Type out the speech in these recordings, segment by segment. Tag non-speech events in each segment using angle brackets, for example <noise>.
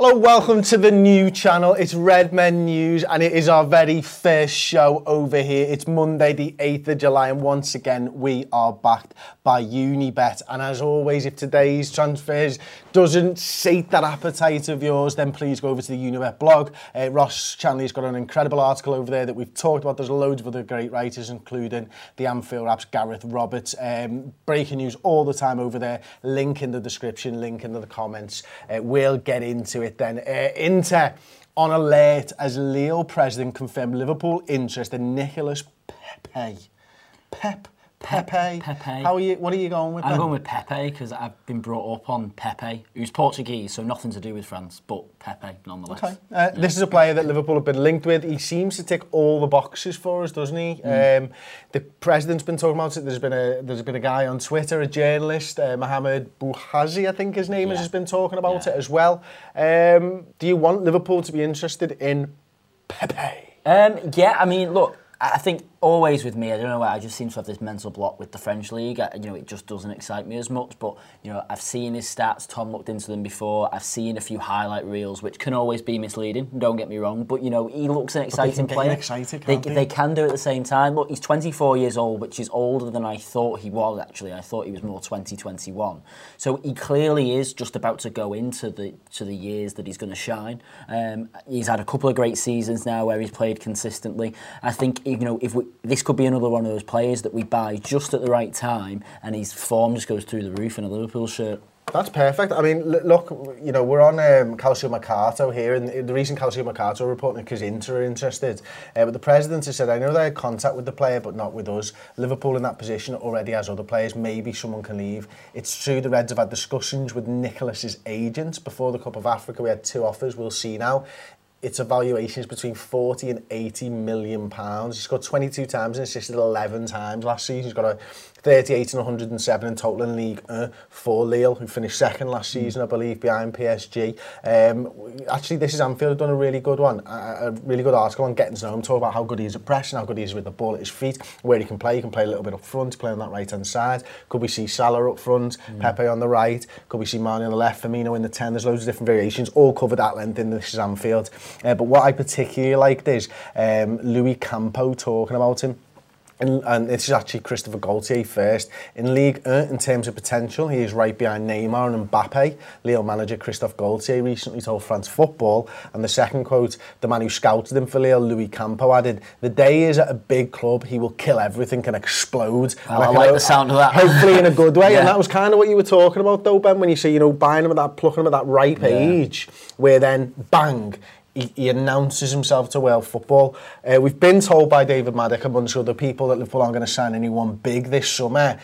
Hello, welcome to the new channel. It's Red Men News and it is our very first show over here. It's Monday, the 8th of July, and once again, we are backed by Unibet. And as always, if today's transfers doesn't sate that appetite of yours, then please go over to the Unibet blog. Uh, Ross Chanley's got an incredible article over there that we've talked about. There's loads of other great writers, including the Anfield Wrap's, Gareth Roberts. Um, breaking news all the time over there. Link in the description, link in the comments. Uh, we'll get into it then. Uh, Inter on alert as Lille president confirmed Liverpool interest in Nicolas Pepe. Pep. Pepe. Pepe. How are you? What are you going with? I'm then? going with Pepe because I've been brought up on Pepe, who's Portuguese, so nothing to do with France, but Pepe nonetheless. Okay. Uh, This is a player that Liverpool have been linked with. He seems to tick all the boxes for us, doesn't he? Um, the president's been talking about it. There's been a there's been a guy on Twitter, a journalist, uh, Mohamed Bouhafsi, I think his name is, Yeah. has been talking about Yeah. it as well. Um, do you want Liverpool to be interested in Pepe? Um, yeah, I mean, look, I think always with me, I don't know why, I just seem to have this mental block with the French league. I, you know, it just doesn't excite me as much. But you know, I've seen his stats. Tom looked into them before. I've seen a few highlight reels, which can always be misleading. Don't get me wrong, but you know, he looks an exciting you player. excited, they, they? they can do it at the same time. Look, he's 24 years old, which is older than I thought he was. Actually, I thought he was more 2021. So he clearly is just about to go into the to the years that he's going to shine. Um, he's had a couple of great seasons now where he's played consistently. I think you know if we, this could be another one of those players that we buy just at the right time, and his form just goes through the roof in a Liverpool shirt. That's perfect. I mean, look, you know, we're on um, Calcio Mercato here, and the reason Calcio Mercato are reporting because Inter are interested. Uh, but the president has said, I know they had contact with the player, but not with us. Liverpool in that position already has other players. Maybe someone can leave. It's true the Reds have had discussions with Nicolas's agents before the Cup of Africa. We had two offers. We'll see now. Its evaluation is between 40 and 80 million pounds. He's scored 22 times and assisted 11 times last season. He's got a 38 and 107 in total in League uh, for Lille, who finished second last season, I believe, behind PSG. Um, actually, this is Anfield have done a really good one, a, a really good article on getting to know him, talk about how good he is at pressing, how good he is with the ball at his feet, where he can play. He can play a little bit up front, play on that right-hand side. Could we see Salah up front, Pepe on the right? Could we see Mane on the left, Firmino in the 10? There's loads of different variations, all covered at length in This is Anfield. Uh, but what I particularly liked is um, Louis Campo talking about him. And, and this is actually Christopher Galtier first. In Ligue 1, in terms of potential, he is right behind Neymar and Mbappe. Lille manager Christophe Galtier recently told France Football. And the second quote, the man who scouted him for Lille, Louis Campo, added, The day is at a big club, he will kill everything and explode. Well, I like the sound of that. Hopefully in a good way. <laughs> Yeah. And that was kind of what you were talking about, though, Ben, when you say, you know, buying him at that, plucking him at that ripe age, where then, bang, he, he announces himself to world football. Uh, we've been told by David Maddock, amongst other people, that Liverpool aren't going to sign anyone big this summer.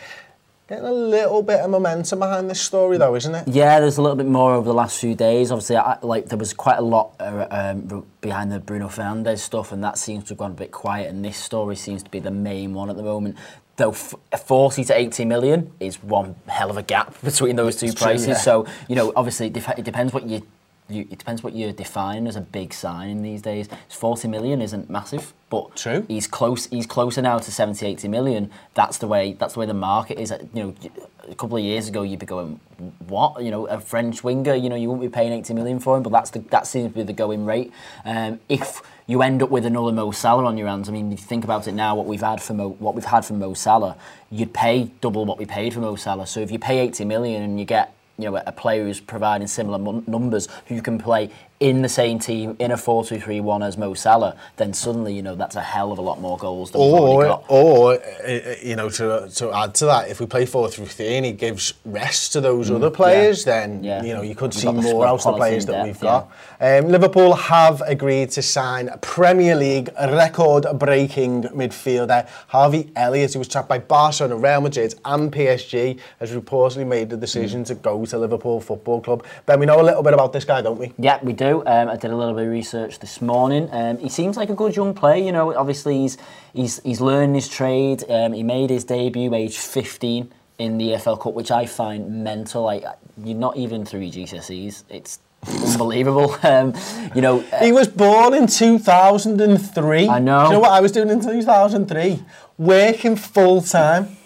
Getting a little bit of momentum behind this story, though, isn't it? Yeah, there's a little bit more over the last few days. Obviously, I, like there was quite a lot uh, um, behind the Bruno Fernandes stuff, and that seems to have gone a bit quiet. And this story seems to be the main one at the moment. Though f- 40 to 80 million is one hell of a gap <laughs> between those two It's true, prices. yeah. So you know, obviously, it, def- it depends what you. You, it depends what you're defining as a big signing these days. 40 million isn't massive, but True. he's close. He's closer now to 70, 80 million. That's the way. That's the way the market is. You know, a couple of years ago, you'd be going, what? You know, a French winger. You know, you wouldn't be paying 80 million for him, but that's the that seems to be the going rate. Um, if you end up with another Mo Salah on your hands, I mean, if you think about it now, what we've had for Mo, what we've had from Mo Salah, you'd pay double what we paid for Mo Salah. So if you pay 80 million and you get you know, a player who's providing similar numbers who can play in the same team in a 4-2-3-1 as Mo Salah, then suddenly you know that's a hell of a lot more goals than we've Or, got. or uh, uh, you know, to, to add to that, if we play 4 through 3 and he gives rest to those other players, then, Mm, Yeah. you know, you could We've see more out of the players that depth, we've got. Um, Liverpool have agreed to sign Premier League record-breaking midfielder Harvey Elliott, who was trapped by Barcelona, Real Madrid and PSG, has reportedly made the Mm. decision to go to Liverpool Football Club. Ben, we know a little bit about this guy, don't we? Yeah, we do. Um, I did a little bit of research this morning. Um, he seems like a good young player. You know, obviously he's he's he's learning his trade. Um, he made his debut age 15 in the EFL Cup, which I find mental. Like you're not even through your GCSEs. It's unbelievable. <laughs> Um, you know, uh, He was born in 2003. I know. Do you know what I was doing in 2003? Working full time.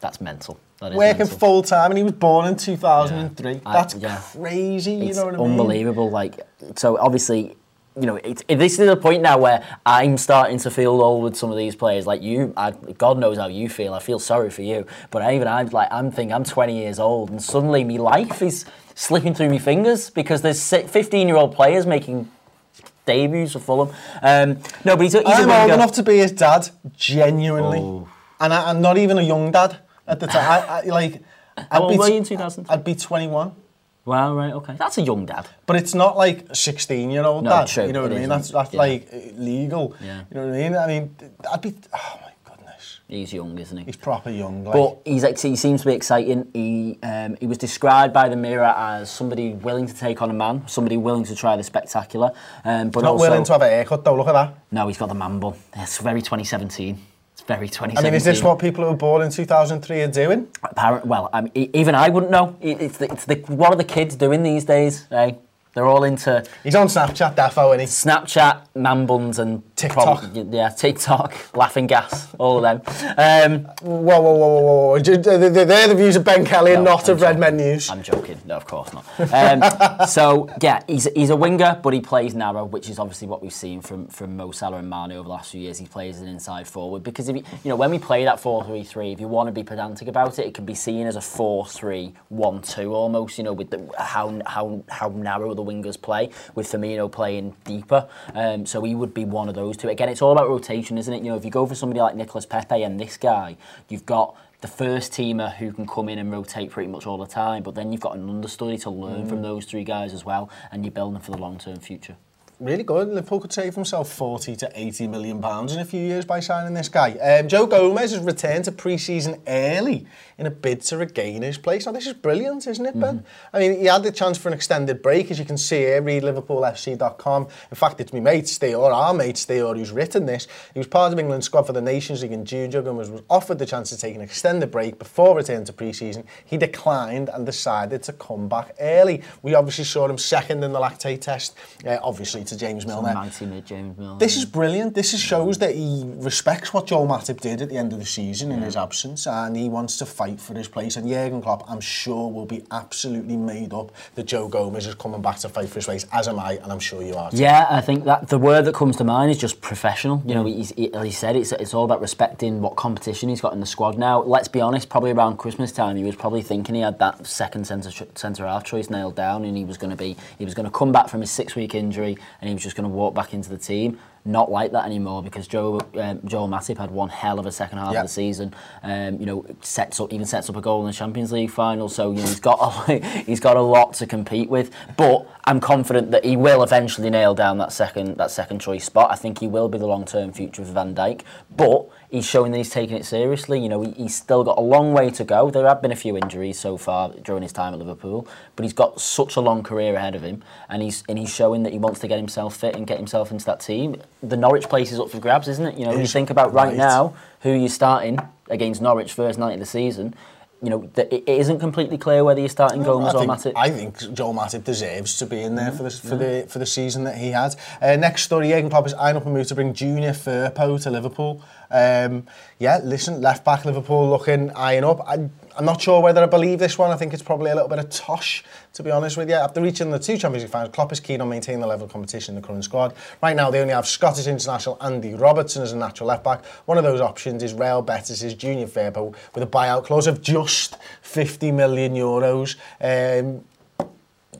that's mental. That is Working mental. full time, and he was born in 2003. Yeah. I- That's yeah. crazy. You know what I mean? unbelievable. Like, so obviously, you know, it's, it, this is the point now where I'm starting to feel old with some of these players. Like you, I, God knows how you feel. I feel sorry for you, but I, even I'm like, I'm thinking I'm 20 years old, and suddenly my life is slipping through my fingers because there's 15 year old players making debuts for Fulham. Um, no, but he's he's I'm a old enough to be his dad, genuinely, Oh. and I, I'm not even a young dad at the time. I, I, like, How I'd old be were you in 2000? I'd be 21. Wow, right, okay, that's a young dad. But it's not like a 16 year old No, dad. true, You know what it I mean? isn't. That's that's Yeah. like uh, legal. Yeah. You know what I mean? I mean, I'd be. Oh my goodness. He's young, isn't he? He's proper young. Like. But he's ex- he seems to be exciting. He um, he was described by the Mirror as somebody willing to take on a man, somebody willing to try the spectacular. Um, but not also, willing to have a haircut though. Look at that. no, he's got the man bun. It's very 2017. It's very 2017. I mean, is this what people who were born in 2003 are doing? Apparent, well, I mean, even I wouldn't know. It's the, it's the what are the kids doing these days? Eh? They're all into He's on Snapchat, defo, and he's Snapchat, man buns, and TikTok. prob- yeah, TikTok, laughing gas, all of them. Um, whoa, whoa, whoa, whoa, whoa. They're the views of Ben Kelly and not I'm of Red. Men News. I'm joking. No, of course not. Um, <laughs> so yeah, he's, he's a winger, but he plays narrow, which is obviously what we've seen from from Mo Salah and Mane over the last few years. He plays an inside forward because if you, you know when we play that 4-3-3, if you want to be pedantic about it, it can be seen as a 4-3-1-2 almost. You know, with the, how how how narrow the wingers play, with Firmino playing deeper. Um, so he would be one of those two. Again, it's all about rotation, isn't it? You know, if you go for somebody like Nicolas Pepe and this guy, you've got the first teamer who can come in and rotate pretty much all the time, but then you've got an understudy to learn from those three guys as well, and you're building for the long term future. Really good. Liverpool could save himself 40 to 80 million pounds in a few years by signing this guy. Um, Joe Gomez has returned to pre-season early in a bid to regain his place. Now, this is brilliant, isn't it, Ben? I mean, he had the chance for an extended break, as you can see here, read liverpoolfc.com. In fact, it's my mate, Steor, our mate Steor, who's written this. He was part of England's squad for the Nations League in June. Joe Gomez was offered the chance to take an extended break before returning to pre-season. He declined and decided to come back early. We obviously saw him second in the lactate test, uh, obviously to James Milner. Mighty mid James Milner. This is brilliant. This is shows that he respects what Joel Matip did at the end of the season in his absence, and he wants to fight for his place. And Jurgen Klopp, I'm sure, will be absolutely made up that Joe Gomez is coming back to fight for his place, as am I, and I'm sure you are. too. Yeah, I think that the word that comes to mind is just professional. You know, mm. he's, he, as he said, it's, it's all about respecting what competition he's got in the squad now. Let's be honest, probably around Christmas time, he was probably thinking he had that second centre centre half choice nailed down, and he was going to be he was going to come back from his six week injury, and he was just going to walk back into the team. Not like that anymore because Joe um, Joel Matip had one hell of a second half Yeah. of the season. Um, you know, sets up even sets up a goal in the Champions League final. So you know he's got a, <laughs> he's got a lot to compete with. But I'm confident that he will eventually nail down that second that second choice spot. I think he will be the long term future of Van Dijk. But he's showing that he's taking it seriously. You know, he, he's still got a long way to go. There have been a few injuries so far during his time at Liverpool, but he's got such a long career ahead of him, and he's and he's showing that he wants to get himself fit and get himself into that team. The Norwich place is up for grabs, isn't it? You know, when you think about right right. now who you're starting against Norwich first night of the season. You know, it isn't completely clear whether you're starting Gomez I or think, Matip. I think Joel Matip deserves to be in there for the for the for the season that he had. Uh, next story, Jurgen Klopp is eyeing up a move to bring Junior Firpo to Liverpool. Um, yeah, listen, left back Liverpool looking eyeing up. I, I'm not sure whether I believe this one. I think it's probably a little bit of tosh, to be honest with you. After reaching the two Champions League finals, Klopp is keen on maintaining the level of competition in the current squad. Right now, they only have Scottish international Andy Robertson as a natural left back. One of those options is Real Betis' Junior Firpo with a buyout clause of just 50 million euros. Um,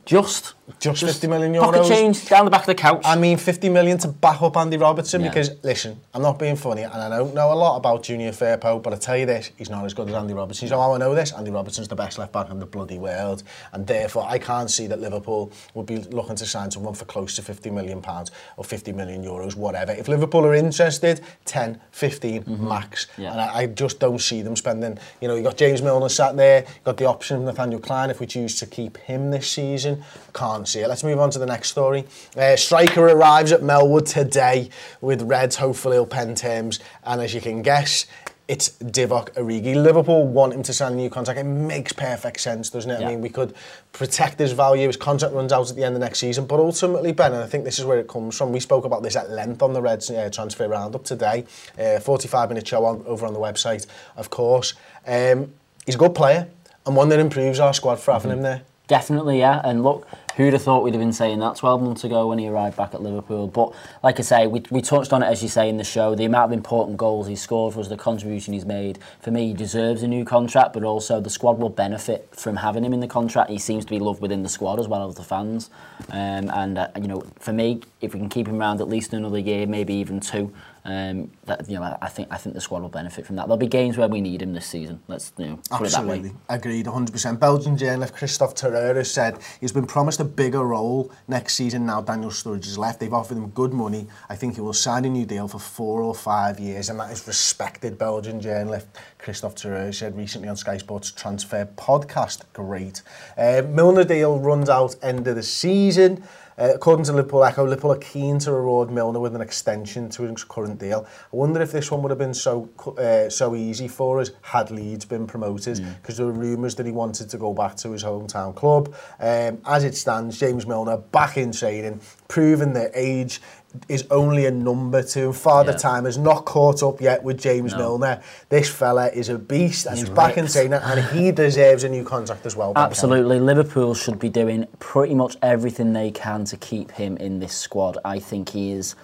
Just. Just 50 million euros. Pocket change down the back of the couch. I mean, 50 million to back up Andy Robertson Yeah. because, listen, I'm not being funny and I don't know a lot about Junior Firpo, but I tell you this, he's not as good as Andy Robertson. You know how I know this? Andy Robertson's the best left back in the bloody world and therefore I can't see that Liverpool would be looking to sign someone for close to 50 million pounds or 50 million euros, whatever. If Liverpool are interested, 10, 15 max. Mm-hmm. Yeah. And I, I just don't see them spending, you know, you got James Milner sat there, you've got the option of Nathaniel Clyne if we choose to keep him this season. Can't see it. Let's move on to the next story. Uh, striker arrives at Melwood today with Reds. Hopefully he'll pen terms. And as you can guess, it's Divock Origi. Liverpool want him to sign a new contract. It makes perfect sense, doesn't it? Yeah. I mean, we could protect his value. His contract runs out at the end of next season. But ultimately, Ben, and I think this is where it comes from. We spoke about this at length on the Reds uh, transfer roundup today. Uh, 45 minute show on, over on the website, of course. Um, he's a good player and one that improves our squad for having him there. Definitely, yeah. And look, who'd have thought we'd have been saying that 12 months ago when he arrived back at Liverpool? But like I say, we, we touched on it, as you say, in the show. The amount of important goals he scored was the contribution he's made. For me, he deserves a new contract, but also the squad will benefit from having him in the contract. He seems to be loved within the squad as well as the fans. Um, and, uh, you know, for me, if we can keep him around at least another year, maybe even two, um, that, you know, I- I think I think the squad will benefit from that. There'll be games where we need him this season. Let's you know, put it that way. Absolutely. Agreed, 100%. Belgian journalist Kristof Terreur said he's been promised a bigger role next season now Daniel Sturridge has left. They've offered him good money. I think he will sign a new deal for four or five years, and that is respected. Belgian journalist Kristof Terreur said recently on Sky Sports Transfer Podcast. Great. Uh, Milner deal runs out end of the season. Uh, according to Liverpool Echo, Liverpool are keen to reward Milner with an extension to his current deal. I wonder if this one would have been so uh, so easy for us had Leeds been promoted, because mm. there were rumours that he wanted to go back to his hometown club. Um, as it stands, James Milner back in training, proving that age is only a number to him. Father Yeah. Time has not caught up yet with James No. Milner. This fella is a beast, and he's, He's back in training, and he <laughs> deserves a new contract as well. Absolutely. Liverpool should be doing pretty much everything they can to keep him in this squad. I think he is,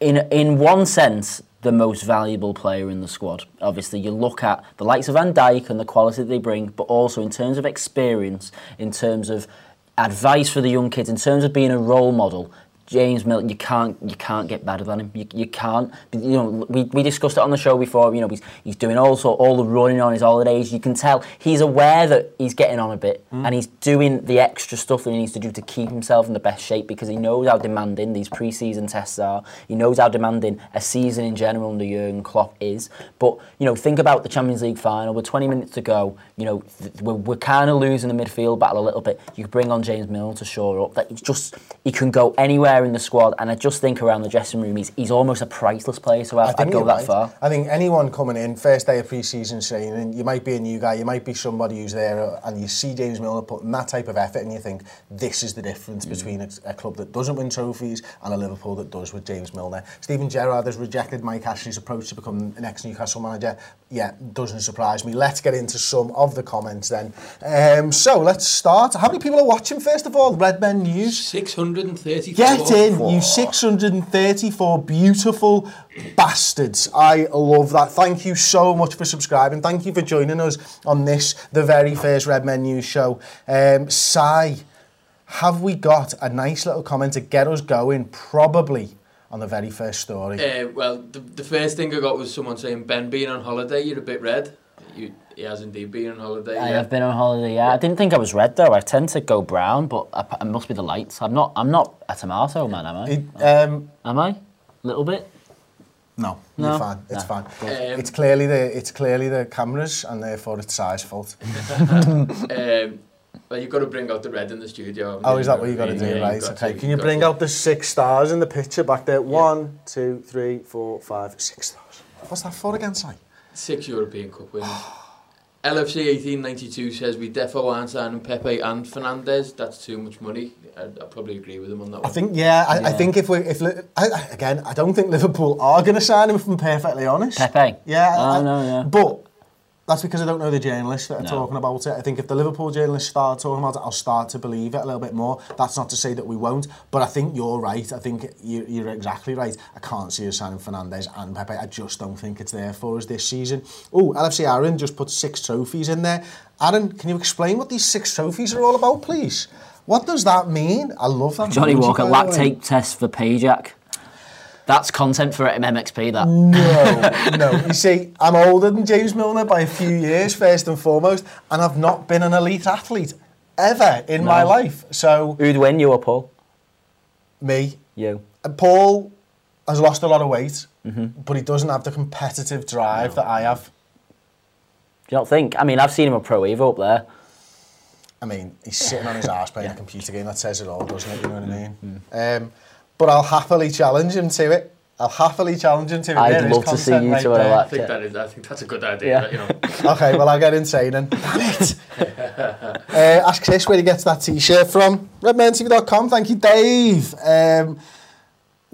in, in one sense, the most valuable player in the squad. Obviously, you look at the likes of Van Dijk and the quality they bring, but also in terms of experience, in terms of advice for the young kids, in terms of being a role model. James Milner, you can't you can't get better than him. You, you can't. You know, we, we discussed it on the show before. You know, he's, he's doing also all the running on his holidays. You can tell he's aware that he's getting on a bit, mm. and he's doing the extra stuff that he needs to do to keep himself in the best shape because he knows how demanding these pre-season tests are. He knows how demanding a season in general under Jurgen Klopp is. But you know, think about the Champions League final. With 20 minutes to go, you know, th- we're, we're kind of losing the midfield battle a little bit. You bring on James Milner to shore up. That he's just he can go anywhere in the squad, and I just think around the dressing room, he's, he's almost a priceless player. So I, I'd go that right. far. I think anyone coming in, first day of pre-season training, you might be a new guy, you might be somebody who's there and you see James Milner putting that type of effort and you think, this is the difference Mm. between a, a club that doesn't win trophies and a Liverpool that does with James Milner. Steven Gerrard has rejected Mike Ashley's approach to become the next Newcastle manager. Yeah, doesn't surprise me. Let's get into some of the comments then. Um, so let's start. How many people are watching first of all? Red Men News. 634. Get in, you 634 beautiful bastards. I love that. Thank you so much for subscribing. Thank you for joining us on this, the very first Red Men News show. Um, Si, have we got a nice little comment to get us going? Probably on the very first story. Uh, well, the, the first thing I got was someone saying, Ben being on holiday, you're a bit red. You, he has indeed been on holiday. I yeah. have been on holiday. Yeah, I didn't think I was red though. I tend to go brown, but I, it must be the lights. I'm not. I'm not a tomato man, am I? It- um, am I? Little bit. no, No? you're fine. It's No. fine. Um, it's clearly the it's clearly the cameras, and therefore it's Si's fault. <laughs> Um, well, you've got to bring out the red in the studio. haven't Oh, you? is that what you've got to do? you've right. got Okay. to, Can you bring got out the six stars in the picture back there? One, two, three, four, five, six stars. What's that for again, Si? To- Six European Cup wins. <sighs> LFC 1892 says we defo aren't signing Pepe and Fernandes. That's too much money. I'd, I'd probably agree with him on that I one. think yeah. I, I Yeah. think if we if Li- I, I- again, I don't think Liverpool are going to sign him. If I'm perfectly honest. Pepe? Yeah. Oh, I- no, yeah. But that's because I don't know the journalists that are No. talking about it. I think if the Liverpool journalists start talking about it, I'll start to believe it a little bit more. That's not to say that we won't, but I think you're right. I think you- you're exactly right. I can't see us signing Fernandes and Pepe. I just don't think it's there for us this season. Oh, LFC Aaron just put six trophies in there. Aaron, can you explain what these six trophies are all about, please? What does that mean? I love that. Johnny Walker, lactate test for Pajak. That's content for MXP, that. No, no. You see, I'm older than James Milner by a few years, first and foremost, and I've not been an elite athlete ever in my life. So, Who'd win, you or Paul? me. You. And Paul has lost a lot of weight, Mm-hmm. but he doesn't have the competitive drive that I have. Do you not think? I mean, I've seen him a Pro Evo up there. I mean, he's sitting on his ass playing a computer game. That says it all, doesn't it? You know what I mean? Mm-hmm. Um, but I'll happily challenge him to it. I'll happily challenge him to it. I'd There is love to see you right two at a. I think that is. I think that's a good idea. Yeah. You know. <laughs> Okay, well, I'll get insane and damn it. <laughs> uh, ask Chris where he gets that t-shirt from. RedmanTV.com, thank you, Dave. Um,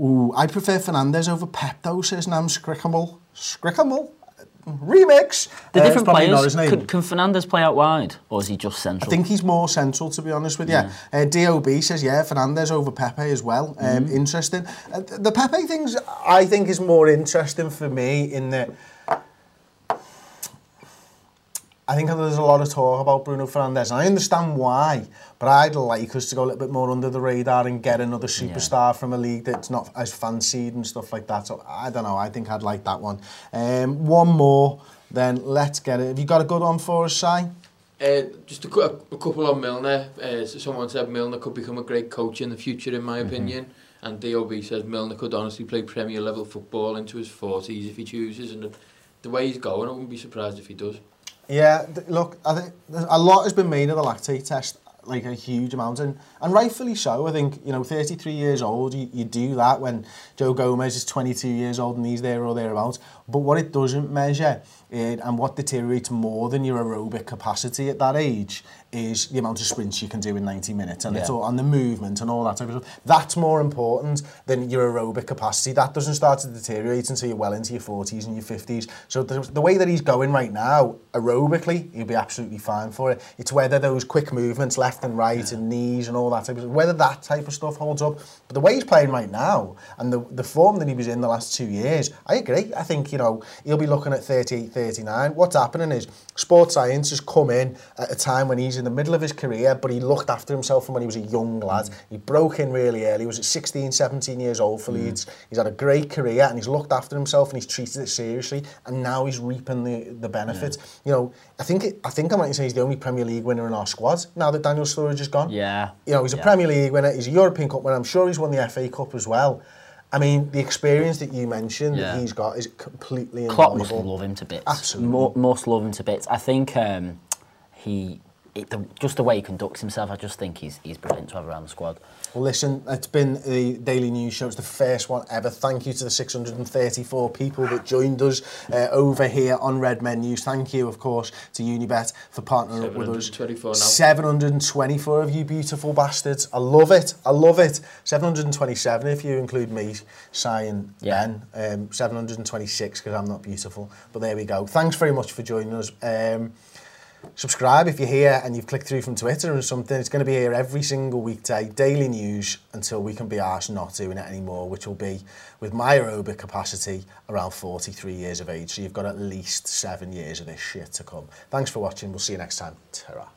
ooh, I prefer Fernandes over Pep, says Nam Scrickhamel. Scrickhamel? Remix. The Uh, different players, can, can Fernandes play out wide? Or is he just central? I think he's more central, to be honest with you. Uh, DOB says, yeah, Fernandes over Pepe as well. Um, Interesting. Uh, the Pepe things, I think, is more interesting for me in that I think there's a lot of talk about Bruno Fernandes, and I understand why, but I'd like us to go a little bit more under the radar and get another superstar from a league that's not as fancied and stuff like that. So I don't know, I think I'd like that one. Um, one more, then let's get it. Have you got a good one for us, Si? Uh, just a, a couple on Milner. Uh, so someone said Milner could become a great coach in the future, in my opinion. And DOB says Milner could honestly play Premier level football into his 40s if he chooses. And the, the way he's going, I wouldn't be surprised if he does. Yeah, look, I think a lot has been made of the lactate test, like a huge amount, and, and rightfully so. I think, you know, 33 years old, you, you do that when Joe Gomez is 22 years old and he's there or thereabouts. But what it doesn't measure, it, and what deteriorates more than your aerobic capacity at that age, is the amount of sprints you can do in 90 minutes, and it's all on the movement and all that type of stuff. That's more important than your aerobic capacity. That doesn't start to deteriorate until you're well into your 40s and your 50s. So the, the way that he's going right now, aerobically, he'll be absolutely fine for it. It's whether those quick movements, left and right, and knees and all that type of stuff, whether that type of stuff holds up. But the way he's playing right now, and the, the form that he was in the last two years, I agree. I think, you know, he'll be looking at 38, 39. What's happening is sports science has come in at a time when he's in the middle of his career, but he looked after himself from when he was a young lad. Mm. He broke in really early. He was at 16, 17 years old for mm. Leeds. He's had a great career and he's looked after himself and he's treated it seriously. And now he's reaping the, the benefits. You know, I think it, I think I might say he's the only Premier League winner in our squad now that Daniel Sturridge is gone. Yeah. You know, he's a Yeah. Premier League winner. He's a European Cup winner. I'm sure he's won the FA Cup as well. I mean, the experience that you mentioned Yeah. that he's got is completely Klopp must love him to bits. Absolutely. Mo- must love him to bits. I think um, he, it, the, just the way he conducts himself, I just think he's, he's brilliant to have around the squad. Well, listen, it's been the Daily News Show. It's the first one ever. Thank you to the 634 people that joined us uh, over here on Red Men News. Thank you, of course, to Unibet for partnering up with us. 724 now. 724 of you beautiful bastards. I love it. I love it. 727 if you include me, Si and Yeah. Ben. Um, 726 because I'm not beautiful. But there we go. Thanks very much for joining us. Um, subscribe if you're here and you've clicked through from Twitter or something. It's going to be here every single weekday, daily news, until we can be arsed not doing it anymore, which will be with my aerobic capacity around 43 years of age. So you've got at least seven years of this shit to come. Thanks for watching. We'll see you next time. ta